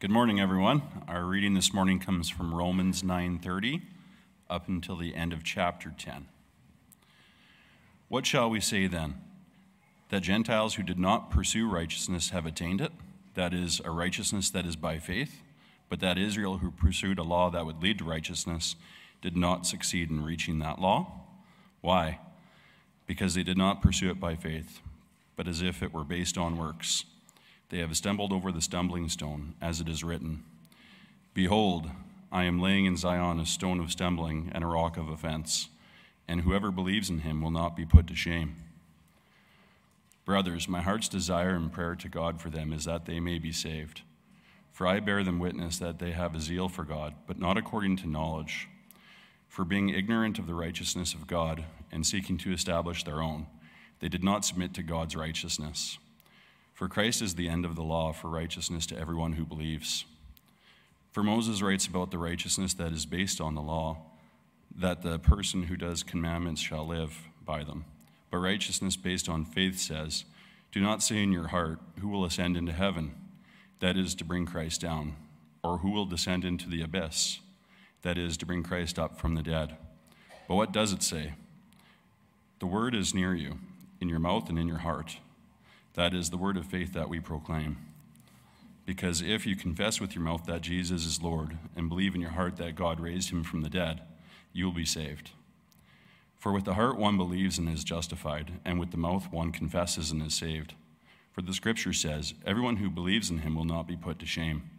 Good morning, everyone. Our reading this morning comes from Romans 9:30 up until the end of chapter 10. What shall we say then? That Gentiles who did not pursue righteousness have attained it, that is, a righteousness that is by faith, but that Israel who pursued a law that would lead to righteousness did not succeed in reaching that law? Why? Because they did not pursue it by faith, but as if it were based on works. They have stumbled over the stumbling stone, as it is written Behold, I am laying in Zion a stone of stumbling and a rock of offense, and whoever believes in him will not be put to shame. Brothers, my heart's desire and prayer to God for them is that they may be saved. For I bear them witness that they have a zeal for God, but not according to knowledge. For being ignorant of the righteousness of God and seeking to establish their own, they did not submit to God's righteousness. For Christ is the end of the law for righteousness to everyone who believes. For Moses writes about the righteousness that is based on the law, that the person who does commandments shall live by them. But righteousness based on faith says, Do not say in your heart, Who will ascend into heaven? That is to bring Christ down. Or who will descend into the abyss? That is to bring Christ up from the dead. But what does it say? The word is near you, in your mouth and in your heart. That is the word of faith that we proclaim. Because if you confess with your mouth that Jesus is Lord and believe in your heart that God raised him from the dead, you will be saved. For with the heart one believes and is justified, and with the mouth one confesses and is saved. For the scripture says, Everyone who believes in him will not be put to shame.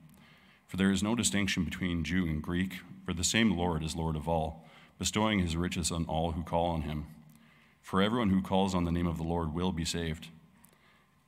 For there is no distinction between Jew and Greek, for the same Lord is Lord of all, bestowing his riches on all who call on him. For everyone who calls on the name of the Lord will be saved.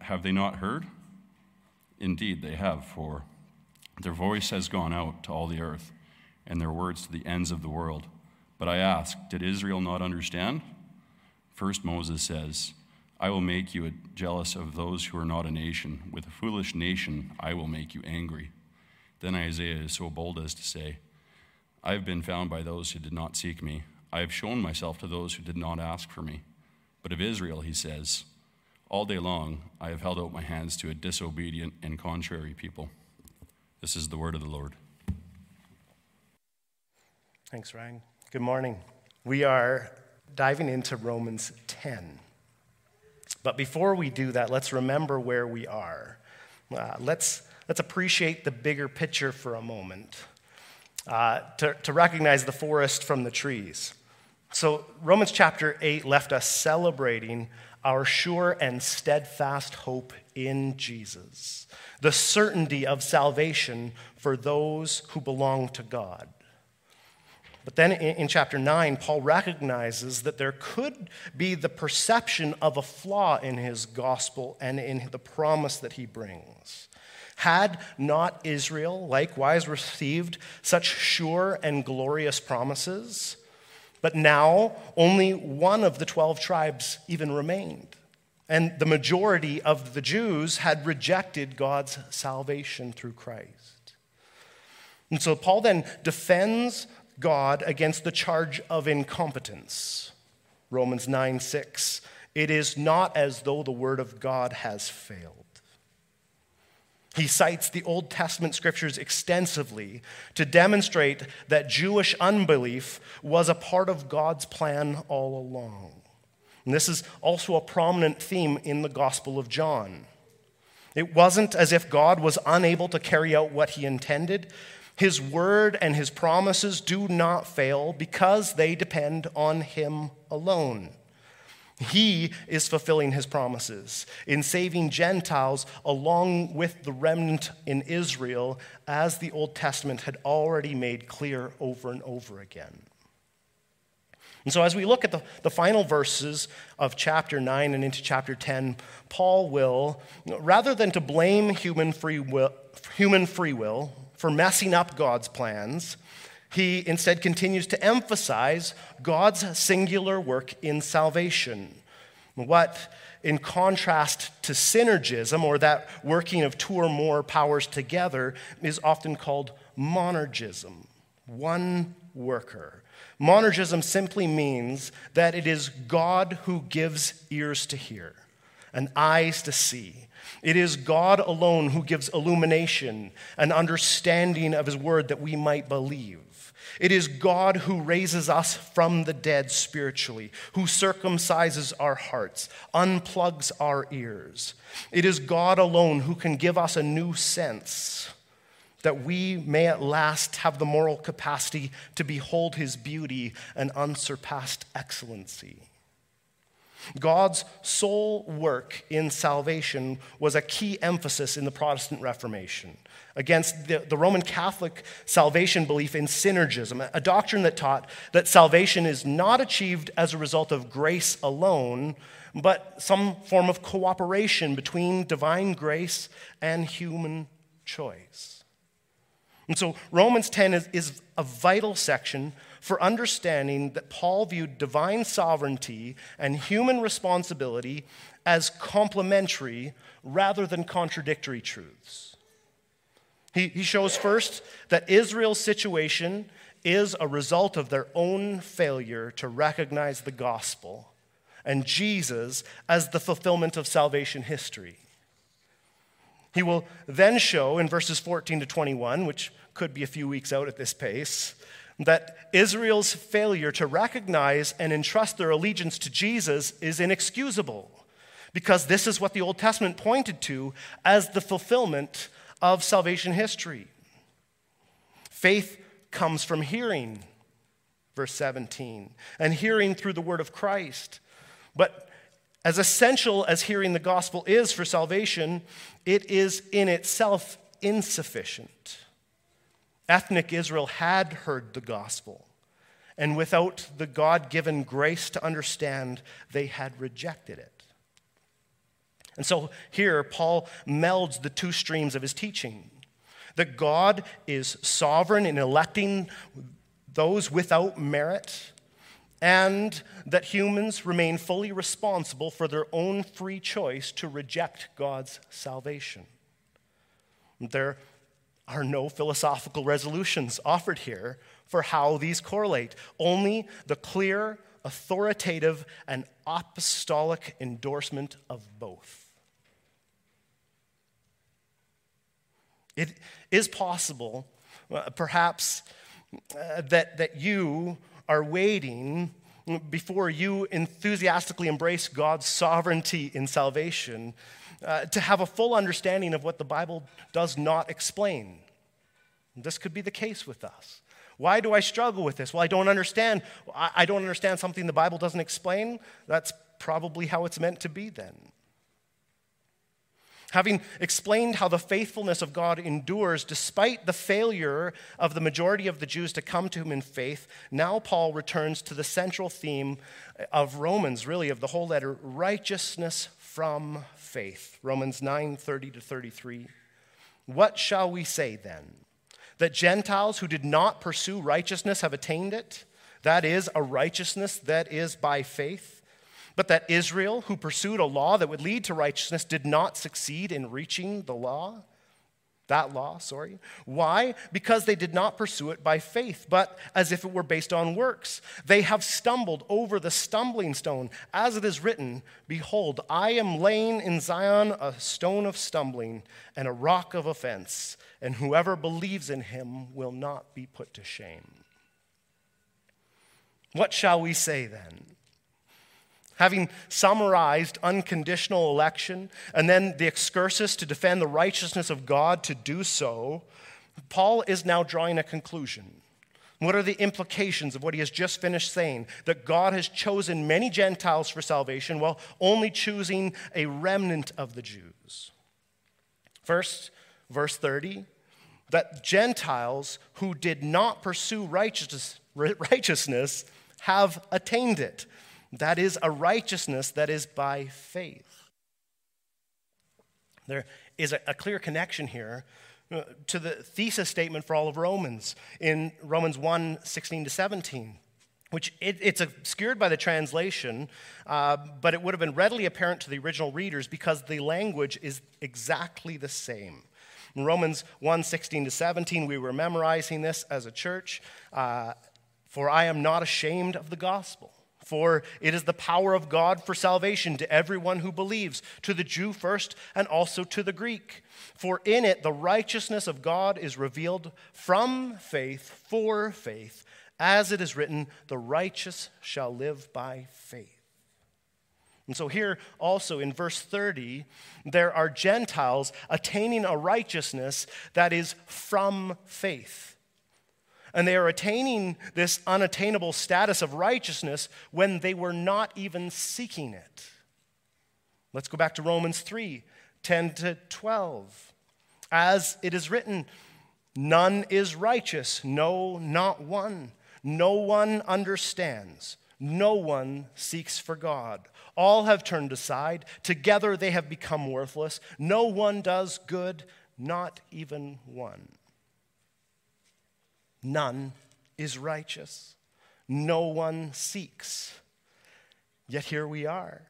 have they not heard? Indeed, they have, for their voice has gone out to all the earth, and their words to the ends of the world. But I ask, did Israel not understand? First, Moses says, I will make you jealous of those who are not a nation. With a foolish nation, I will make you angry. Then Isaiah is so bold as to say, I have been found by those who did not seek me. I have shown myself to those who did not ask for me. But of Israel, he says, all day long, I have held out my hands to a disobedient and contrary people. This is the word of the Lord. Thanks, Ryan. Good morning. We are diving into Romans 10. But before we do that, let's remember where we are. Uh, let's, let's appreciate the bigger picture for a moment uh, to, to recognize the forest from the trees. So, Romans chapter 8 left us celebrating our sure and steadfast hope in Jesus, the certainty of salvation for those who belong to God. But then in, chapter 9, Paul recognizes that there could be the perception of a flaw in his gospel and in the promise that he brings. Had not Israel likewise received such sure and glorious promises? But now, only one of the 12 tribes even remained. And the majority of the Jews had rejected God's salvation through Christ. And so Paul then defends God against the charge of incompetence. Romans 9 6. It is not as though the word of God has failed. He cites the Old Testament scriptures extensively to demonstrate that Jewish unbelief was a part of God's plan all along. And this is also a prominent theme in the Gospel of John. It wasn't as if God was unable to carry out what he intended. His word and his promises do not fail because they depend on him alone. He is fulfilling his promises in saving Gentiles along with the remnant in Israel, as the Old Testament had already made clear over and over again. And so, as we look at the, the final verses of chapter 9 and into chapter 10, Paul will, rather than to blame human free will, human free will for messing up God's plans, he instead continues to emphasize God's singular work in salvation. What, in contrast to synergism, or that working of two or more powers together, is often called monergism one worker. Monergism simply means that it is God who gives ears to hear and eyes to see. It is God alone who gives illumination and understanding of his word that we might believe. It is God who raises us from the dead spiritually, who circumcises our hearts, unplugs our ears. It is God alone who can give us a new sense that we may at last have the moral capacity to behold his beauty and unsurpassed excellency. God's sole work in salvation was a key emphasis in the Protestant Reformation against the, the, Roman Catholic salvation belief in synergism, a doctrine that taught that salvation is not achieved as a result of grace alone, but some form of cooperation between divine grace and human choice. And so Romans 10 is, is a vital section for understanding that Paul viewed divine sovereignty and human responsibility as complementary rather than contradictory truths. He, he shows first that Israel's situation is a result of their own failure to recognize the gospel and Jesus as the fulfillment of salvation history. He will then show in verses 14 to 21, which could be a few weeks out at this pace, that Israel's failure to recognize and entrust their allegiance to Jesus is inexcusable because this is what the Old Testament pointed to as the fulfillment of salvation history. Faith comes from hearing, verse 17, and hearing through the word of Christ. But as essential as hearing the gospel is for salvation, it is in itself insufficient. Ethnic Israel had heard the gospel, and without the God given grace to understand, they had rejected it. And so here, Paul melds the two streams of his teaching that God is sovereign in electing those without merit, and that humans remain fully responsible for their own free choice to reject God's salvation. There are no philosophical resolutions offered here for how these correlate, only the clear, authoritative, and apostolic endorsement of both. It is possible, uh, perhaps, uh, that, that you are waiting before you enthusiastically embrace God's sovereignty in salvation uh, to have a full understanding of what the Bible does not explain. This could be the case with us. Why do I struggle with this? Well, I don't understand. I don't understand something the Bible doesn't explain. That's probably how it's meant to be then. Having explained how the faithfulness of God endures despite the failure of the majority of the Jews to come to him in faith, now Paul returns to the central theme of Romans, really, of the whole letter righteousness from faith. Romans 9 30 to 33. What shall we say then? That Gentiles who did not pursue righteousness have attained it? That is, a righteousness that is by faith? But that Israel, who pursued a law that would lead to righteousness, did not succeed in reaching the law. That law, sorry. Why? Because they did not pursue it by faith, but as if it were based on works. They have stumbled over the stumbling stone, as it is written Behold, I am laying in Zion a stone of stumbling and a rock of offense, and whoever believes in him will not be put to shame. What shall we say then? Having summarized unconditional election and then the excursus to defend the righteousness of God to do so, Paul is now drawing a conclusion. What are the implications of what he has just finished saying? That God has chosen many Gentiles for salvation while only choosing a remnant of the Jews. First, verse 30, that Gentiles who did not pursue righteousness, righteousness have attained it. That is a righteousness that is by faith. There is a, a clear connection here uh, to the thesis statement for all of Romans in Romans 1 16 to 17 which it, it's obscured by the translation, uh, but it would have been readily apparent to the original readers because the language is exactly the same. In Romans 1 16 to 17, we were memorizing this as a church. Uh, for I am not ashamed of the gospel. For it is the power of God for salvation to everyone who believes, to the Jew first and also to the Greek. For in it the righteousness of God is revealed from faith for faith, as it is written, the righteous shall live by faith. And so, here also in verse 30, there are Gentiles attaining a righteousness that is from faith. And they are attaining this unattainable status of righteousness when they were not even seeking it. Let's go back to Romans 3 10 to 12. As it is written, none is righteous, no, not one. No one understands. No one seeks for God. All have turned aside. Together they have become worthless. No one does good, not even one. None is righteous. No one seeks. Yet here we are.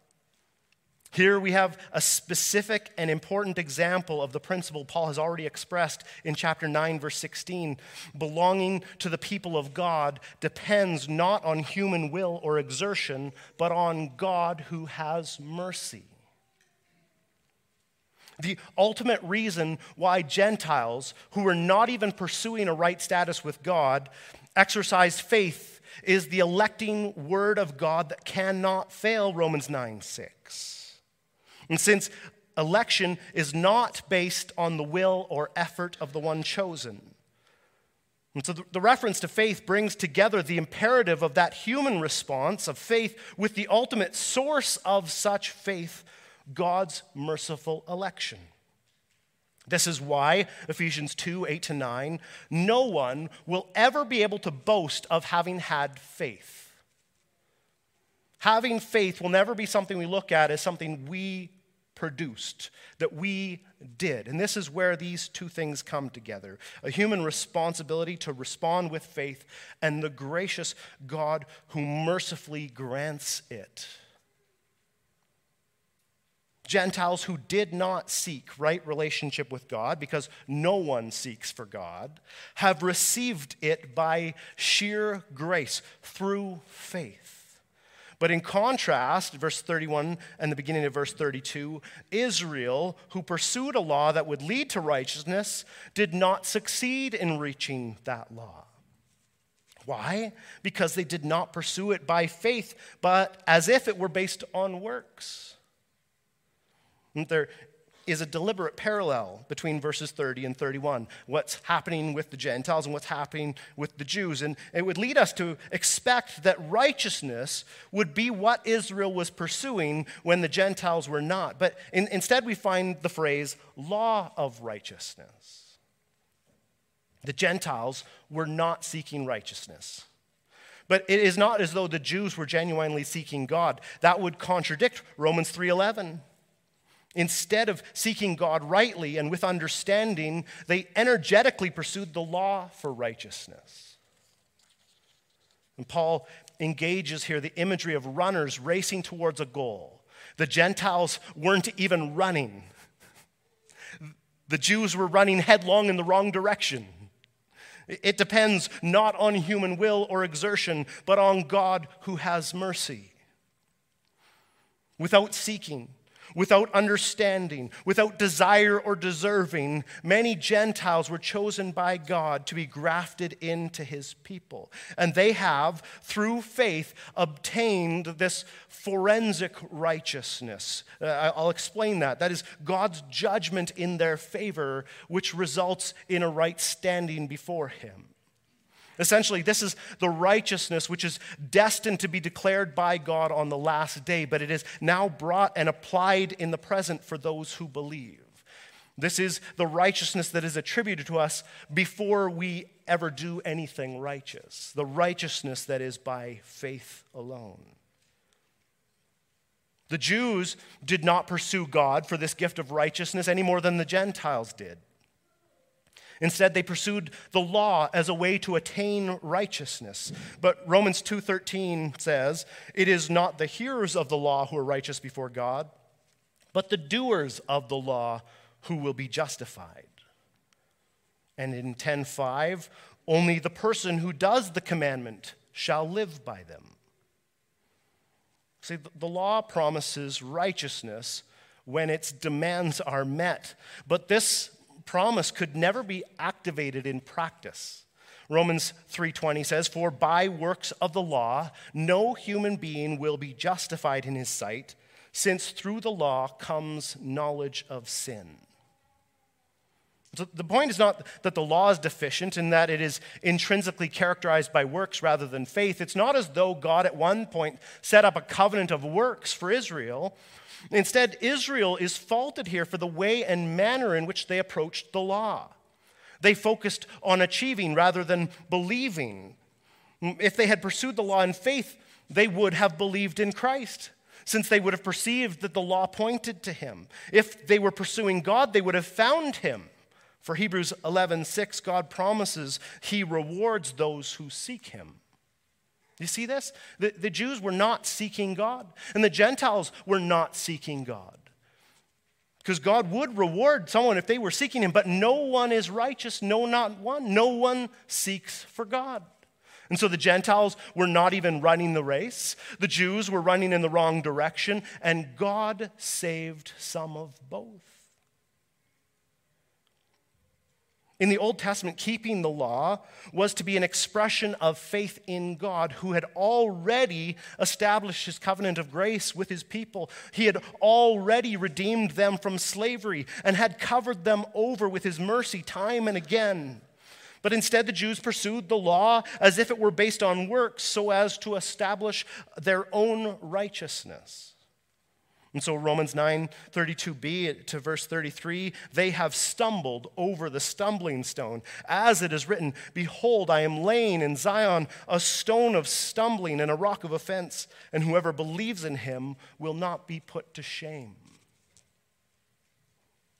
Here we have a specific and important example of the principle Paul has already expressed in chapter 9, verse 16. Belonging to the people of God depends not on human will or exertion, but on God who has mercy. The ultimate reason why Gentiles, who were not even pursuing a right status with God, exercised faith is the electing word of God that cannot fail, Romans 9 6. And since election is not based on the will or effort of the one chosen, and so the, the, reference to faith brings together the imperative of that human response of faith with the ultimate source of such faith, God's merciful election. This is why, Ephesians 2 8 to 9, no one will ever be able to boast of having had faith. Having faith will never be something we look at as something we produced, that we did. And this is where these two things come together a human responsibility to respond with faith, and the gracious God who mercifully grants it. Gentiles who did not seek right relationship with God, because no one seeks for God, have received it by sheer grace through faith. But in contrast, verse 31 and the beginning of verse 32, Israel, who pursued a law that would lead to righteousness, did not succeed in reaching that law. Why? Because they did not pursue it by faith, but as if it were based on works. There is a deliberate parallel between verses 30 and 31. What's happening with the Gentiles and what's happening with the Jews. And it would lead us to expect that righteousness would be what Israel was pursuing when the Gentiles were not. But in, instead, we find the phrase law of righteousness. The Gentiles were not seeking righteousness. But it is not as though the Jews were genuinely seeking God. That would contradict Romans 3:11. Instead of seeking God rightly and with understanding, they energetically pursued the law for righteousness. And Paul engages here the imagery of runners racing towards a goal. The Gentiles weren't even running, the Jews were running headlong in the wrong direction. It depends not on human will or exertion, but on God who has mercy. Without seeking, without understanding, without desire or deserving, many Gentiles were chosen by God to be grafted into his people. And they have, through faith, obtained this forensic righteousness. Uh, I'll explain that. That is God's judgment in their favor, which results in a right standing before him. Essentially, this is the righteousness which is destined to be declared by God on the last day, but it is now brought and applied in the present for those who believe. This is the righteousness that is attributed to us before we ever do anything righteous, the righteousness that is by faith alone. The Jews did not pursue God for this gift of righteousness any more than the Gentiles did. Instead, they pursued the law as a way to attain righteousness. But Romans 2:13 says, "It is not the hearers of the law who are righteous before God, but the doers of the law who will be justified." And in 10:5, only the person who does the commandment shall live by them. See, the law promises righteousness when its demands are met, but this promise could never be activated in practice. Romans 3:20 says, "For by works of the law no human being will be justified in his sight, since through the law comes knowledge of sin." So the point is not that the law is deficient and that it is intrinsically characterized by works rather than faith. It's not as though God at one point set up a covenant of works for Israel Instead, Israel is faulted here for the way and manner in which they approached the law. They focused on achieving rather than believing. If they had pursued the law in faith, they would have believed in Christ, since they would have perceived that the law pointed to him. If they were pursuing God, they would have found him. For Hebrews 11:6, God promises he rewards those who seek him. You see this? The, the Jews were not seeking God, and the Gentiles were not seeking God. Because God would reward someone if they were seeking Him, but no one is righteous, no, not one. No one seeks for God. And so the Gentiles were not even running the race. The Jews were running in the wrong direction, and God saved some of both. In the Old Testament, keeping the law was to be an expression of faith in God, who had already established his covenant of grace with his people. He had already redeemed them from slavery and had covered them over with his mercy time and again. But instead, the Jews pursued the law as if it were based on works so as to establish their own righteousness. And so Romans 9 32b to verse 33 they have stumbled over the stumbling stone. As it is written, Behold, I am laying in Zion a stone of stumbling and a rock of offense, and whoever believes in him will not be put to shame.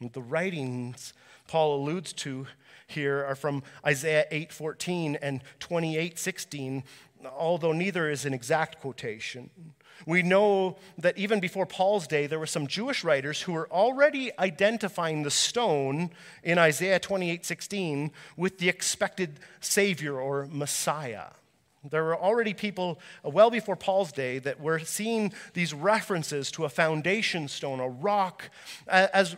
And the writings Paul alludes to here are from Isaiah 8:14 and 28:16, although neither is an exact quotation. We know that even before Paul's day, there were some Jewish writers who were already identifying the stone in Isaiah 28 16 with the expected Savior or Messiah. There were already people uh, well before Paul's day that were seeing these references to a foundation stone, a rock, as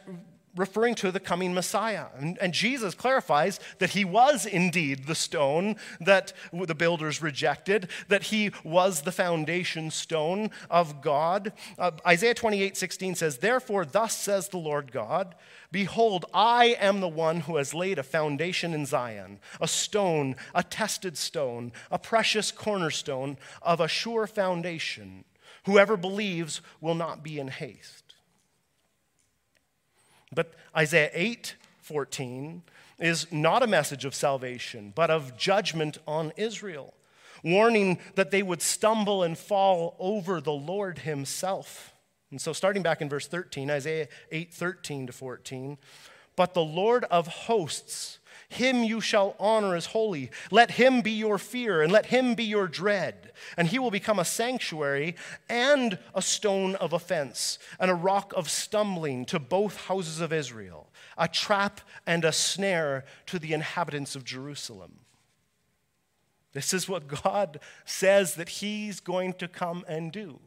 referring to the coming Messiah. And, and, Jesus clarifies that he was indeed the stone that the builders rejected, that he was the foundation stone of God. Uh, Isaiah 28 16 says, Therefore, thus says the Lord God, Behold, I am the one who has laid a foundation in Zion, a stone, a tested stone, a precious cornerstone of a sure foundation. Whoever believes will not be in haste. But Isaiah 8 14 is not a message of salvation, but of judgment on Israel, warning that they would stumble and fall over the Lord Himself. And so, starting back in verse 13, Isaiah 8 13 to 14, but the Lord of hosts him you shall honor as holy. Let him be your fear, and let him be your dread. And he will become a sanctuary and a stone of offense, and a rock of stumbling to both houses of Israel, a trap and a snare to the inhabitants of Jerusalem. This is what God says that he's going to come and do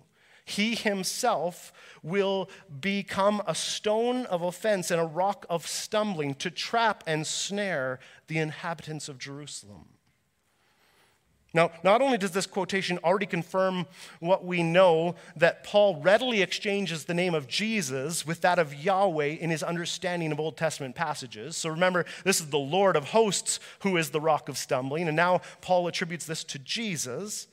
he himself will become a stone of offense and a rock of stumbling to trap and snare the inhabitants of Jerusalem. Now, not only does this quotation already confirm what we know, that Paul readily exchanges the name of Jesus with that of Yahweh in his understanding of Old Testament passages. So remember, this is the Lord of hosts who is the rock of stumbling, and now Paul attributes this to Jesus.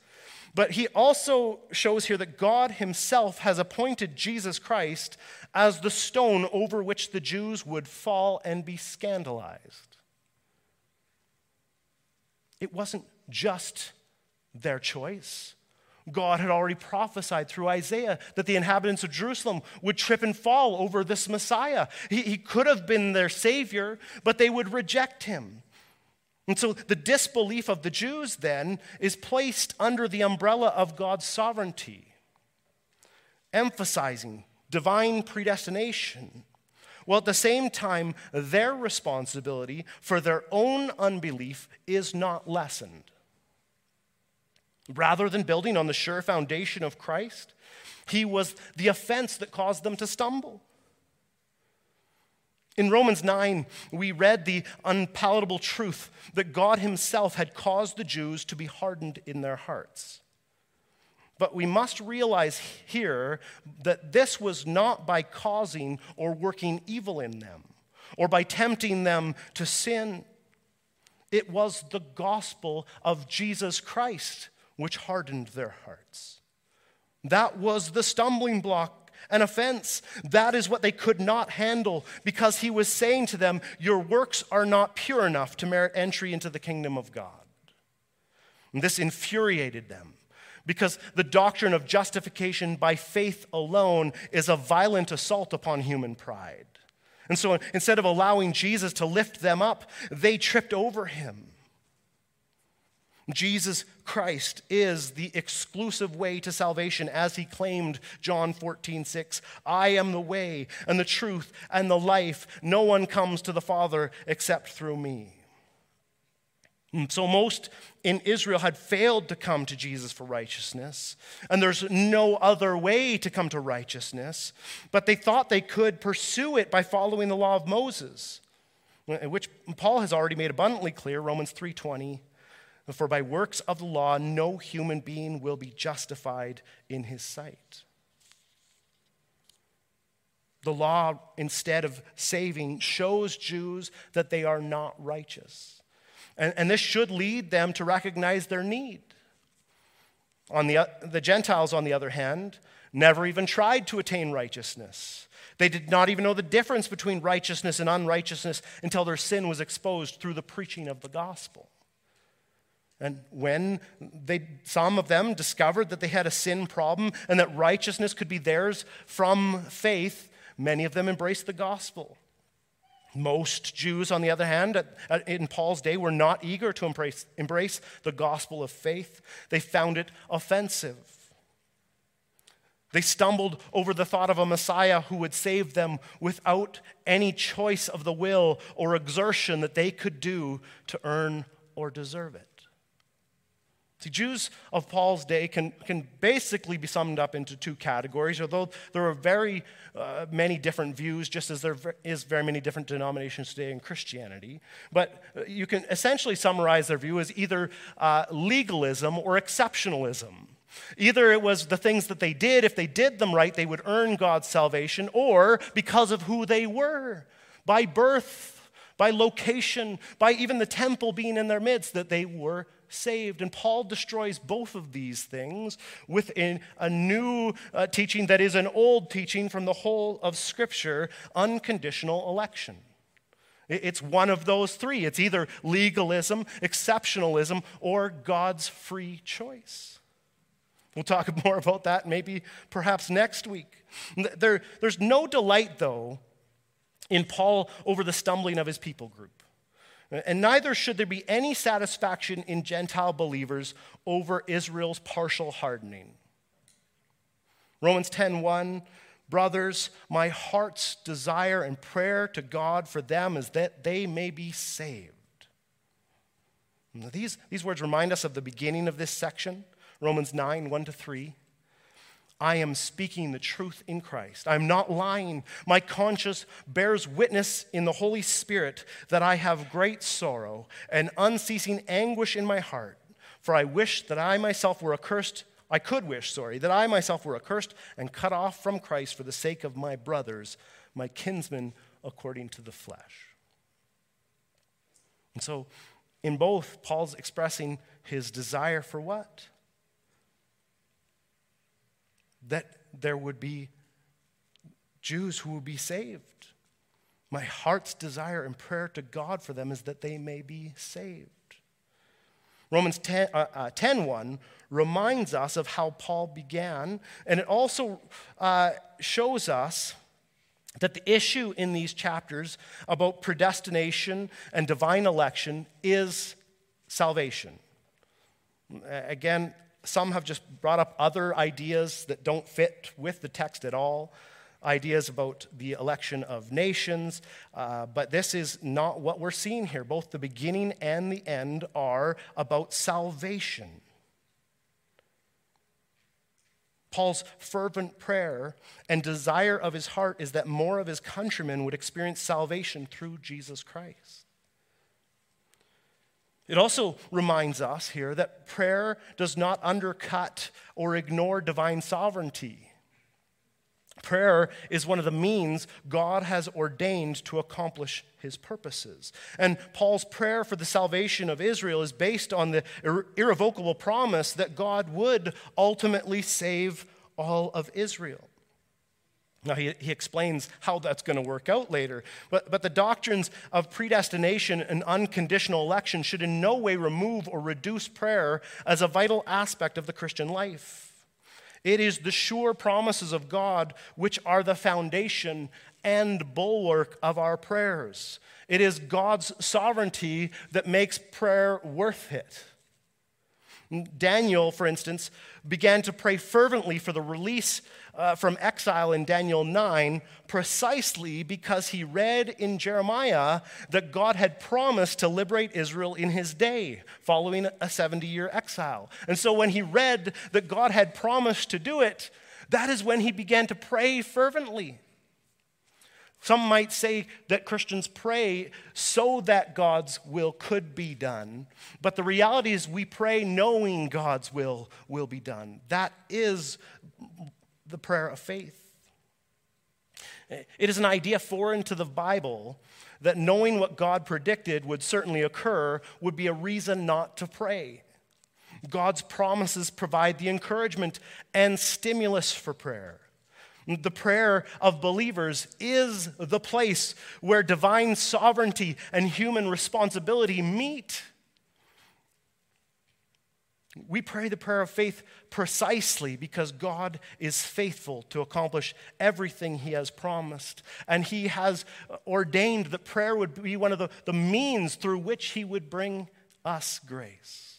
But he also shows here that God himself has appointed Jesus Christ as the stone over which the Jews would fall and be scandalized. It wasn't just their choice God had already prophesied through Isaiah that the inhabitants of Jerusalem would trip and fall over this Messiah. He, he, could have been their Savior, but they would reject him. And so the disbelief of the Jews then is placed under the umbrella of God's sovereignty, emphasizing divine predestination, while at the same time, their responsibility for their own unbelief is not lessened. Rather than building on the sure foundation of Christ, he was the offense that caused them to stumble. In Romans 9, we read the unpalatable truth that God Himself had caused the Jews to be hardened in their hearts. But we must realize here that this was not by causing or working evil in them or by tempting them to sin. It was the gospel of Jesus Christ which hardened their hearts. That was the stumbling block an offense. That is what they could not handle because he was saying to them, Your works are not pure enough to merit entry into the kingdom of God. And this infuriated them because the doctrine of justification by faith alone is a violent assault upon human pride. And so instead of allowing Jesus to lift them up, they tripped over him. Jesus Christ is the exclusive way to salvation, as he claimed, John 14, 6. I am the way and the truth and the life. No one comes to the Father except through me. So, most in Israel had failed to come to Jesus for righteousness, and there's no other way to come to righteousness, but they thought they could pursue it by following the law of Moses, which Paul has already made abundantly clear, Romans 3:20 for by works of the law, no human being will be justified in his sight. The law, instead of saving, shows Jews that they are not righteous. And, and this should lead them to recognize their need. On the, the Gentiles, on the other hand, never even tried to attain righteousness. They did not even know the difference between righteousness and unrighteousness until their sin was exposed through the preaching of the gospel. And when they, some of them discovered that they had a sin problem and that righteousness could be theirs from faith, many of them embraced the gospel. Most Jews, on the other hand, at, in Paul's day, were not eager to embrace, embrace the gospel of faith. They found it offensive. They stumbled over the thought of a Messiah who would save them without any choice of the will or exertion that they could do to earn or deserve it. See, Jews of Paul's day can, can basically be summed up into two categories, although there are very uh, many different views, just as there is very many different denominations today in Christianity. But uh, you can essentially summarize their view as either uh, legalism or exceptionalism. Either it was the things that they did, if they did them right, they would earn God's salvation, or because of who they were, by birth, by location, by even the temple being in their midst, that they were saved. And Paul destroys both of these things within a, new uh, teaching that is an old teaching from the whole of Scripture unconditional election. It's one of those three. It's either legalism, exceptionalism, or God's free choice. We'll talk more about that maybe perhaps next week. There, there's no delight, though, in Paul over the stumbling of his people group. And neither should there be any satisfaction in Gentile believers over Israel's partial hardening. Romans 10:1 Brothers, my heart's desire and prayer to God for them is that they may be saved. These, these words remind us of the beginning of this section, Romans 9, 1 to 3. I am speaking the truth in Christ. I'm not lying. My conscience bears witness in the Holy Spirit that I have great sorrow and unceasing anguish in my heart. For I wish that I myself were accursed. I could wish, sorry, that I myself were accursed and cut off from Christ for the sake of my brothers, my kinsmen according to the flesh. And so, in both, Paul's expressing his desire for what? That there would be Jews who would be saved. My heart's desire and prayer to God for them is that they may be saved. Romans 10, uh, uh, 10 1 reminds us of how Paul began, and it also uh, shows us that the issue in these chapters about predestination and divine election is salvation. Again, some have just brought up other ideas that don't fit with the text at all ideas about the election of nations, uh, but this is not what we're seeing here. Both the beginning and the end are about salvation. Paul's fervent prayer and desire of his heart is that more of his countrymen would experience salvation through Jesus Christ. It also reminds us here that prayer does not undercut or ignore divine sovereignty. Prayer is one of the means God has ordained to accomplish his purposes. And Paul's prayer for the salvation of Israel is based on the irrevocable promise that God would ultimately save all of Israel. Now, he, he explains how that's going to work out later. But, but the doctrines of predestination and unconditional election should in no way remove or reduce prayer as a vital aspect of the Christian life. It is the sure promises of God which are the foundation and bulwark of our prayers. It is God's sovereignty that makes prayer worth it. Daniel, for instance, began to pray fervently for the release uh, from exile in Daniel 9 precisely because he read in Jeremiah that God had promised to liberate Israel in his day following a 70 year exile. And so when he read that God had promised to do it, that is when he began to pray fervently. Some might say that Christians pray so that God's will could be done. But the reality is, we pray knowing God's will will be done. That is the prayer of faith. It is an idea foreign to the Bible that knowing what God predicted would certainly occur would be a reason not to pray. God's promises provide the encouragement and stimulus for prayer. The prayer of believers is the place where divine sovereignty and human responsibility meet. We pray the prayer of faith precisely because God is faithful to accomplish everything He has promised. And He has ordained that prayer would be one of the, the means through which He would bring us grace.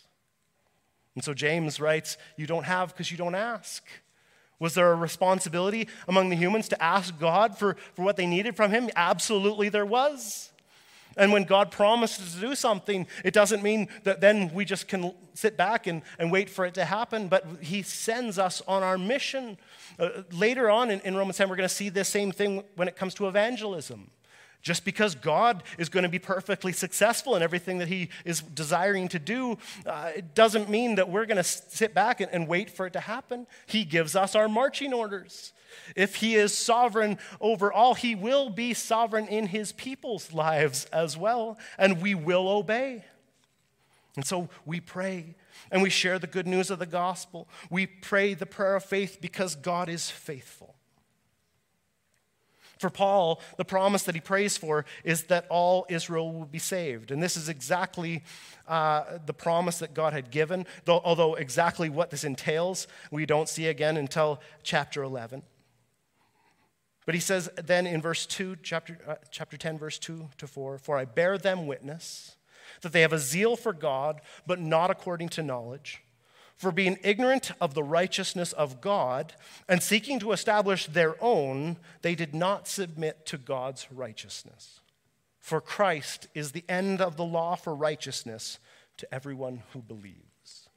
And so James writes, You don't have because you don't ask. Was there a responsibility among the humans to ask God for, for what they needed from Him? Absolutely, there was. And when God promises to do something, it doesn't mean that then we just can sit back and, and wait for it to happen, but He sends us on our mission. Uh, later on in, in Romans 10, we're going to see the same thing when it comes to evangelism. Just because God is going to be perfectly successful in everything that He is desiring to do, uh, it doesn't mean that we're going to sit back and, and wait for it to happen. He gives us our marching orders. If He is sovereign over all, He will be sovereign in His people's lives as well, and we will obey. And so we pray and we share the good news of the gospel. We pray the prayer of faith because God is faithful. For Paul, the promise that he prays for is that all Israel will be saved. And this is exactly uh, the promise that God had given, though, although exactly what this entails, we don't see again until chapter 11. But he says then in verse 2, chapter, uh, chapter 10, verse 2 to 4 For I bear them witness that they have a zeal for God, but not according to knowledge. For being ignorant of the righteousness of God and seeking to establish their own, they did not submit to God's righteousness. For Christ is the end of the law for righteousness to everyone who believes.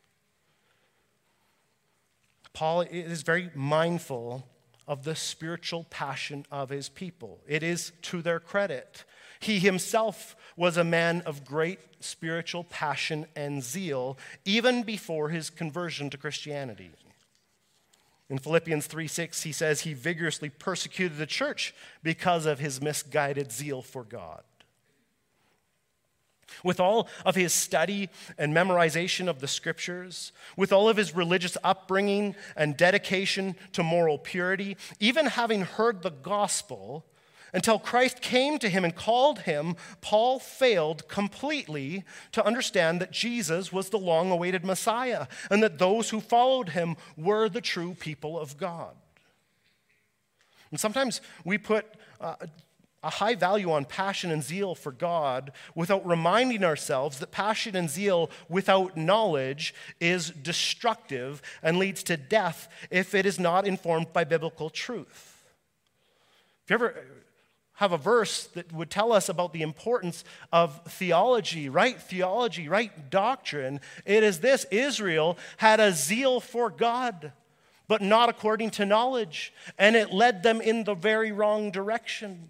Paul is very mindful of the spiritual passion of his people. It is to their credit. He himself was a man of great spiritual passion and zeal, even before his conversion to Christianity. In Philippians 3 6, he says he vigorously persecuted the church because of his misguided zeal for God. With all of his study and memorization of the scriptures, with all of his religious upbringing and dedication to moral purity, even having heard the gospel, Until Christ came to him and called him, Paul failed completely to understand that Jesus was the long awaited Messiah and that those who followed him were the true people of God. And sometimes we put uh, a high value on passion and zeal for God without reminding ourselves that passion and zeal without knowledge is destructive and leads to death if it is not informed by biblical truth. If you ever have a verse that would tell us about the importance of theology, right theology, right doctrine, it is this Israel had a zeal for God, but not according to knowledge, and it led them in the very wrong direction.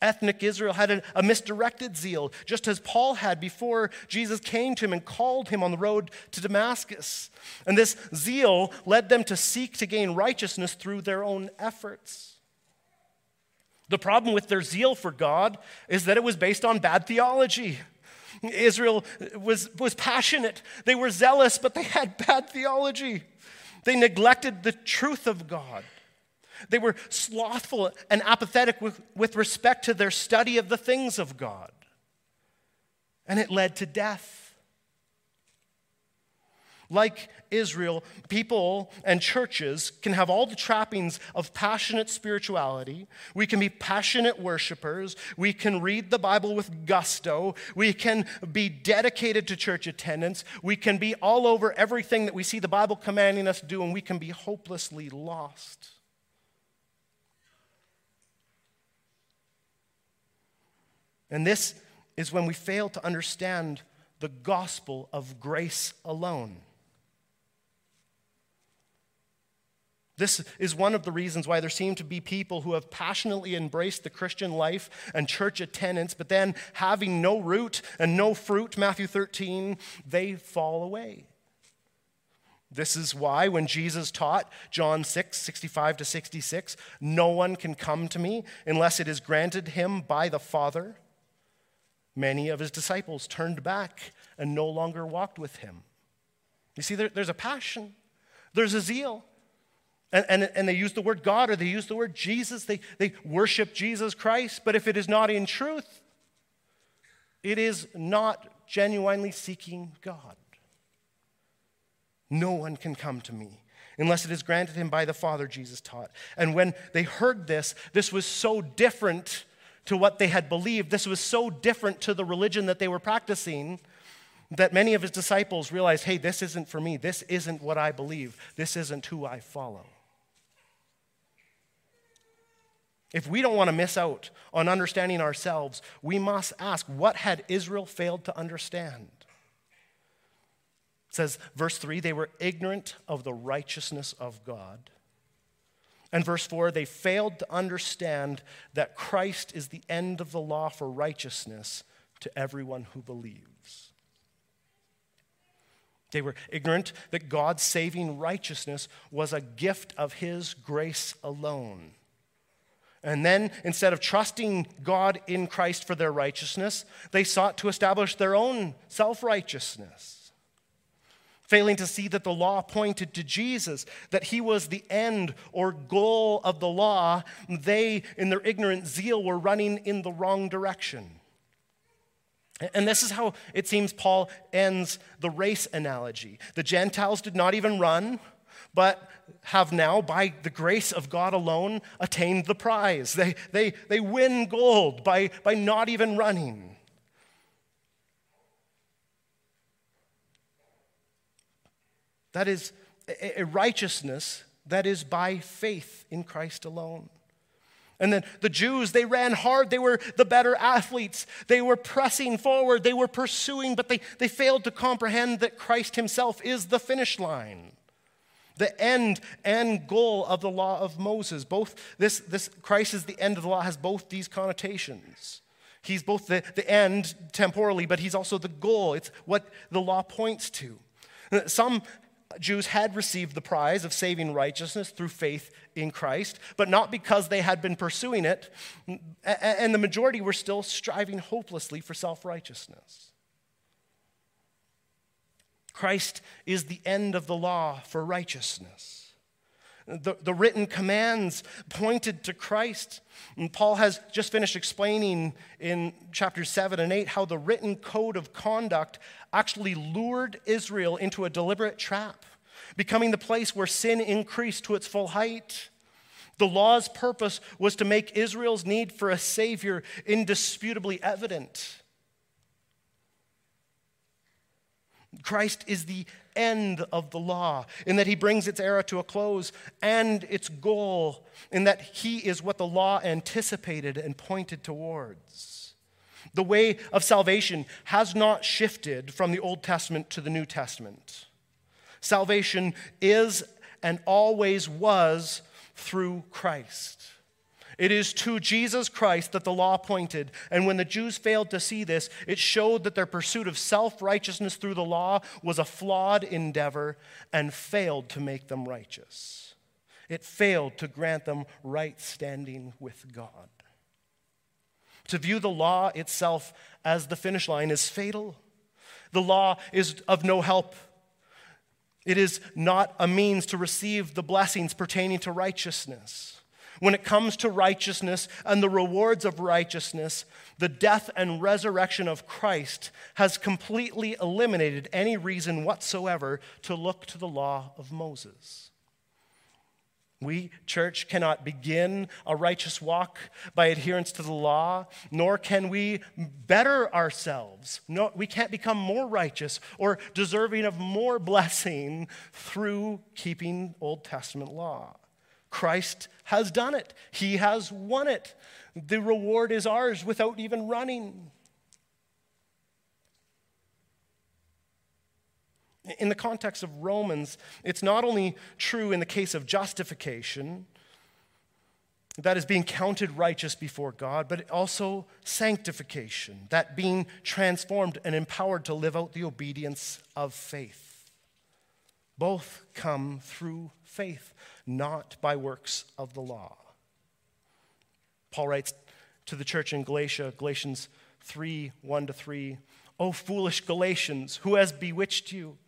Ethnic Israel had a, misdirected zeal, just as Paul had before Jesus came to him and called him on the road to Damascus. And this zeal led them to seek to gain righteousness through their own efforts. The problem with their zeal for God is that it was based on bad theology. Israel was, was passionate, they were zealous, but they had bad theology. They neglected the truth of God. They were slothful and apathetic with, with respect to their study of the things of God. And it led to death. Like Israel, people and churches can have all the trappings of passionate spirituality. We can be passionate worshipers. We can read the Bible with gusto. We can be dedicated to church attendance. We can be all over everything that we see the Bible commanding us to do, and we can be hopelessly lost. And this is when we fail to understand the gospel of grace alone. This is one of the reasons why there seem to be people who have passionately embraced the Christian life and church attendance, but then having no root and no fruit, Matthew 13, they fall away. This is why when Jesus taught John 6, 65 to 66, no one can come to me unless it is granted him by the Father. Many of his disciples turned back and no longer walked with him. You see, there, there's a passion, there's a zeal. And, and, and they use the word God or they use the word Jesus. They, they worship Jesus Christ. But if it is not in truth, it is not genuinely seeking God. No one can come to me unless it is granted him by the Father, Jesus taught. And when they heard this, this was so different to what they had believed. This was so different to the religion that they were practicing that many of his disciples realized hey, this isn't for me. This isn't what I believe. This isn't who I follow. If we don't want to miss out on understanding ourselves, we must ask what had Israel failed to understand? It says, verse 3, they were ignorant of the righteousness of God. And verse 4, they failed to understand that Christ is the end of the law for righteousness to everyone who believes. They were ignorant that God's saving righteousness was a gift of His grace alone. And then, instead of trusting God in Christ for their righteousness, they sought to establish their own self righteousness failing to see that the law pointed to Jesus, that he was the end or goal of the law, they, in their ignorant zeal, were running in the wrong direction. And this is how it seems Paul ends the race analogy. The Gentiles did not even run, but have now, by the grace of God alone, attained the prize. They, they, they win gold by, by not even running. That is a righteousness that is by faith in Christ alone. And then the Jews, they ran hard. They were the better athletes. They were pressing forward. They were pursuing, but they, they failed to comprehend that Christ himself is the finish line, the end and goal of the law of Moses. Both this, this Christ is the end of the law, has both these connotations. He's both the, the end temporally, but he's also the goal. It's what the law points to. Some Jews had received the prize of saving righteousness through faith in Christ, but not because they had been pursuing it, and the majority were still striving hopelessly for self righteousness. Christ is the end of the law for righteousness. The, the written commands pointed to Christ. And Paul has just finished explaining in chapters 7 and 8 how the written code of conduct actually lured Israel into a deliberate trap, becoming the place where sin increased to its full height. The law's purpose was to make Israel's need for a Savior indisputably evident. Christ is the end of the law, in that he brings its era to a close, and its goal, in that he is what the law anticipated and pointed towards. The way of salvation has not shifted from the Old Testament to the New Testament. Salvation is and always was through Christ. It is to Jesus Christ that the law pointed. And when the Jews failed to see this, it showed that their pursuit of self righteousness through the law was a flawed endeavor and failed to make them righteous. It failed to grant them right standing with God. To view the law itself as the finish line is fatal. The law is of no help. It is not a means to receive the blessings pertaining to righteousness. When it comes to righteousness and the rewards of righteousness, the death and resurrection of Christ has completely eliminated any reason whatsoever to look to the law of Moses. We, church, cannot begin a righteous walk by adherence to the law, nor can we better ourselves. No, we can't become more righteous or deserving of more blessing through keeping Old Testament law. Christ has done it, He has won it. The reward is ours without even running. In the context of Romans, it's not only true in the case of justification, that is being counted righteous before God, but also sanctification, that being transformed and empowered to live out the obedience of faith. Both come through faith not by works of the law. Paul writes to the church in Galatia, Galatians 3 1 to 3. O foolish Galatians, who has bewitched you?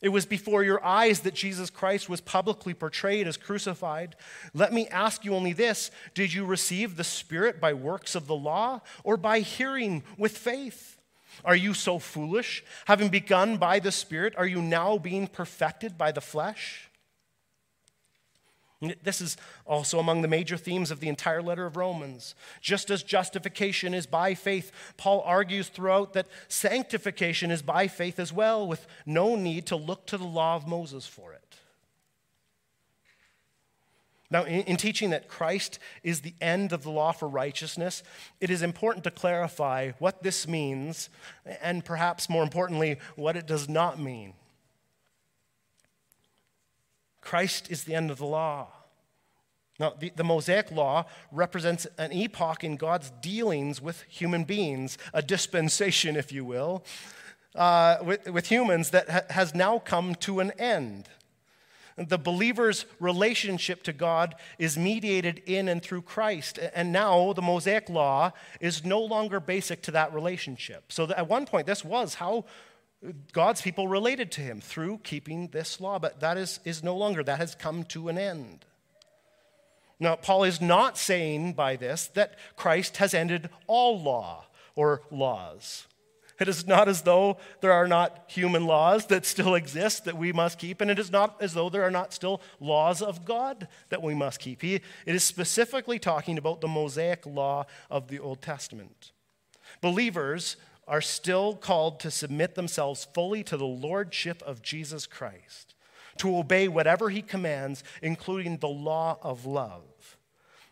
It was before your eyes that Jesus Christ was publicly portrayed as crucified. Let me ask you only this Did you receive the Spirit by works of the law or by hearing with faith? Are you so foolish? Having begun by the Spirit, are you now being perfected by the flesh? This is also among the major themes of the entire letter of Romans. Just as justification is by faith, Paul argues throughout that sanctification is by faith as well, with no need to look to the law of Moses for it. Now, in, in teaching that Christ is the end of the law for righteousness, it is important to clarify what this means, and perhaps more importantly, what it does not mean. Christ is the end of the law. Now, the, the, Mosaic Law represents an epoch in God's dealings with human beings, a dispensation, if you will, uh, with, with, humans that ha- has now come to an end. The believer's relationship to God is mediated in and through Christ. And now the Mosaic Law is no longer basic to that relationship. So, at one point, this was how God's people related to him through keeping this law, but that is, is no longer, that has come to an end. Now, Paul is not saying by this that Christ has ended all law or laws. It is not as though there are not human laws that still exist that we must keep, and it is not as though there are not still laws of God that we must keep. He, it is specifically talking about the Mosaic law of the Old Testament. Believers are still called to submit themselves fully to the lordship of Jesus Christ, to obey whatever he commands, including the law of love.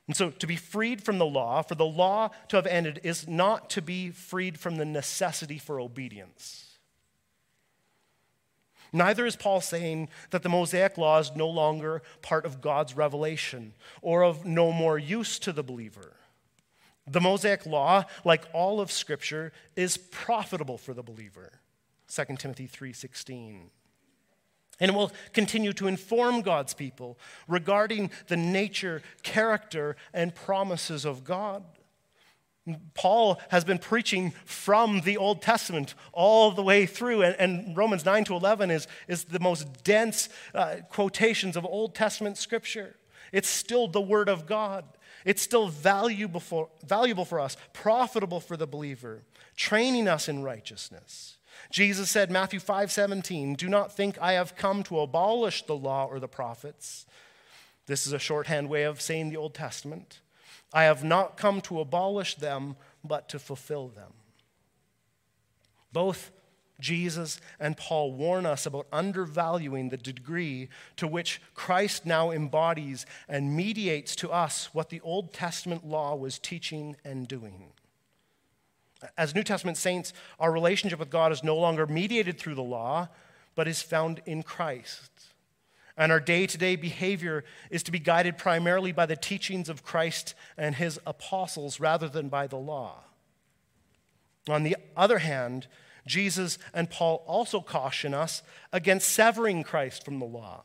And so, to be freed from the law, for the law to have ended, is not to be freed from the necessity for obedience. Neither is Paul saying that the Mosaic law is no longer part of God's revelation or of no more use to the believer. The Mosaic law, like all of Scripture, is profitable for the believer. 2 Timothy 3:16. And will continue to inform God's people regarding the nature, character, and promises of God. Paul has been preaching from the Old Testament all the way through, and, and Romans 9 to 11 is, is the most dense uh, quotations of Old Testament scripture. It's still the Word of God. It's still valuable for, valuable for us, profitable for the believer, training us in righteousness. Jesus said, Matthew 5 17, Do not think I have come to abolish the law or the prophets. This is a shorthand way of saying the Old Testament. I have not come to abolish them, but to fulfill them. Both Jesus and Paul warn us about undervaluing the degree to which Christ now embodies and mediates to us what the Old Testament law was teaching and doing. As New Testament saints, our relationship with God is no longer mediated through the law, but is found in Christ. And our day to day behavior is to be guided primarily by the teachings of Christ and his apostles rather than by the law. On the other hand, Jesus and Paul also caution us against severing Christ from the law.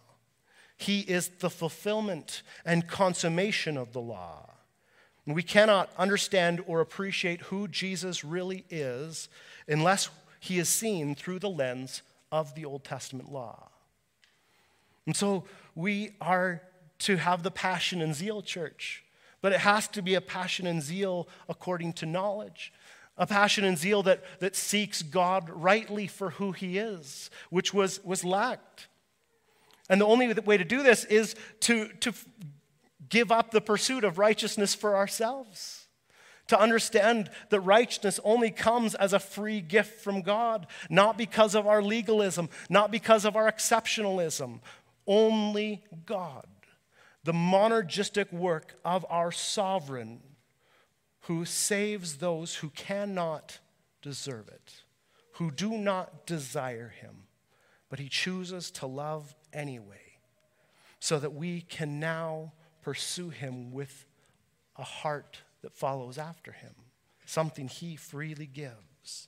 He is the fulfillment and consummation of the law. We cannot understand or appreciate who Jesus really is unless he is seen through the lens of the Old Testament law. And so we are to have the passion and zeal, church, but it has to be a passion and zeal according to knowledge. A passion and zeal that, that seeks God rightly for who he is, which was, was lacked. And the only way to do this is to, to give up the pursuit of righteousness for ourselves. To understand that righteousness only comes as a free gift from God, not because of our legalism, not because of our exceptionalism. Only God, the monergistic work of our sovereign, who saves those who cannot deserve it, who do not desire him, but he chooses to love anyway, so that we can now pursue him with a heart that follows after him, something he freely gives.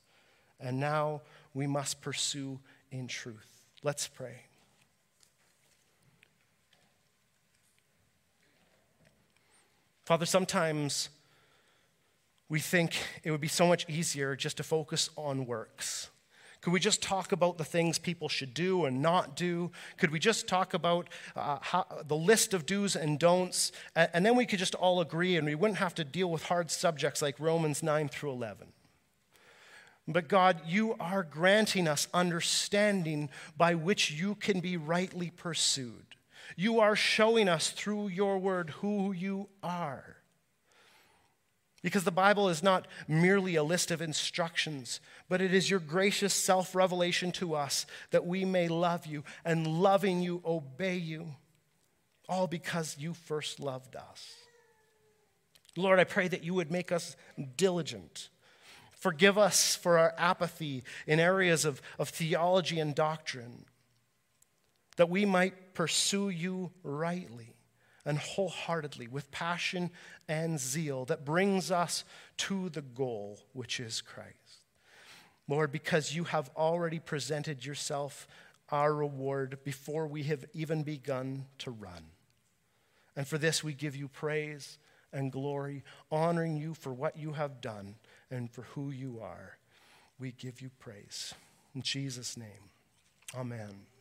And now we must pursue in truth. Let's pray. Father, sometimes we think it would be so much easier just to focus on works. Could we just talk about the things people should do and not do? Could we just talk about uh, how, the list of do's and don'ts? And, and then we could just all agree and we wouldn't have to deal with hard subjects like Romans 9 through 11. But God, you are granting us understanding by which you can be rightly pursued. You are showing us through your word who you are. Because the Bible is not merely a list of instructions, but it is your gracious self revelation to us that we may love you and loving you obey you, all because you first loved us. Lord, I pray that you would make us diligent. Forgive us for our apathy in areas of, of theology and doctrine, that we might pursue you rightly and wholeheartedly with passion and zeal that brings us to the goal, which is Christ. Lord, because you have already presented yourself our reward before we have even begun to run. And for this we give you praise and glory, honoring you for what you have done and for who you are. We give you praise. In Jesus' name, amen.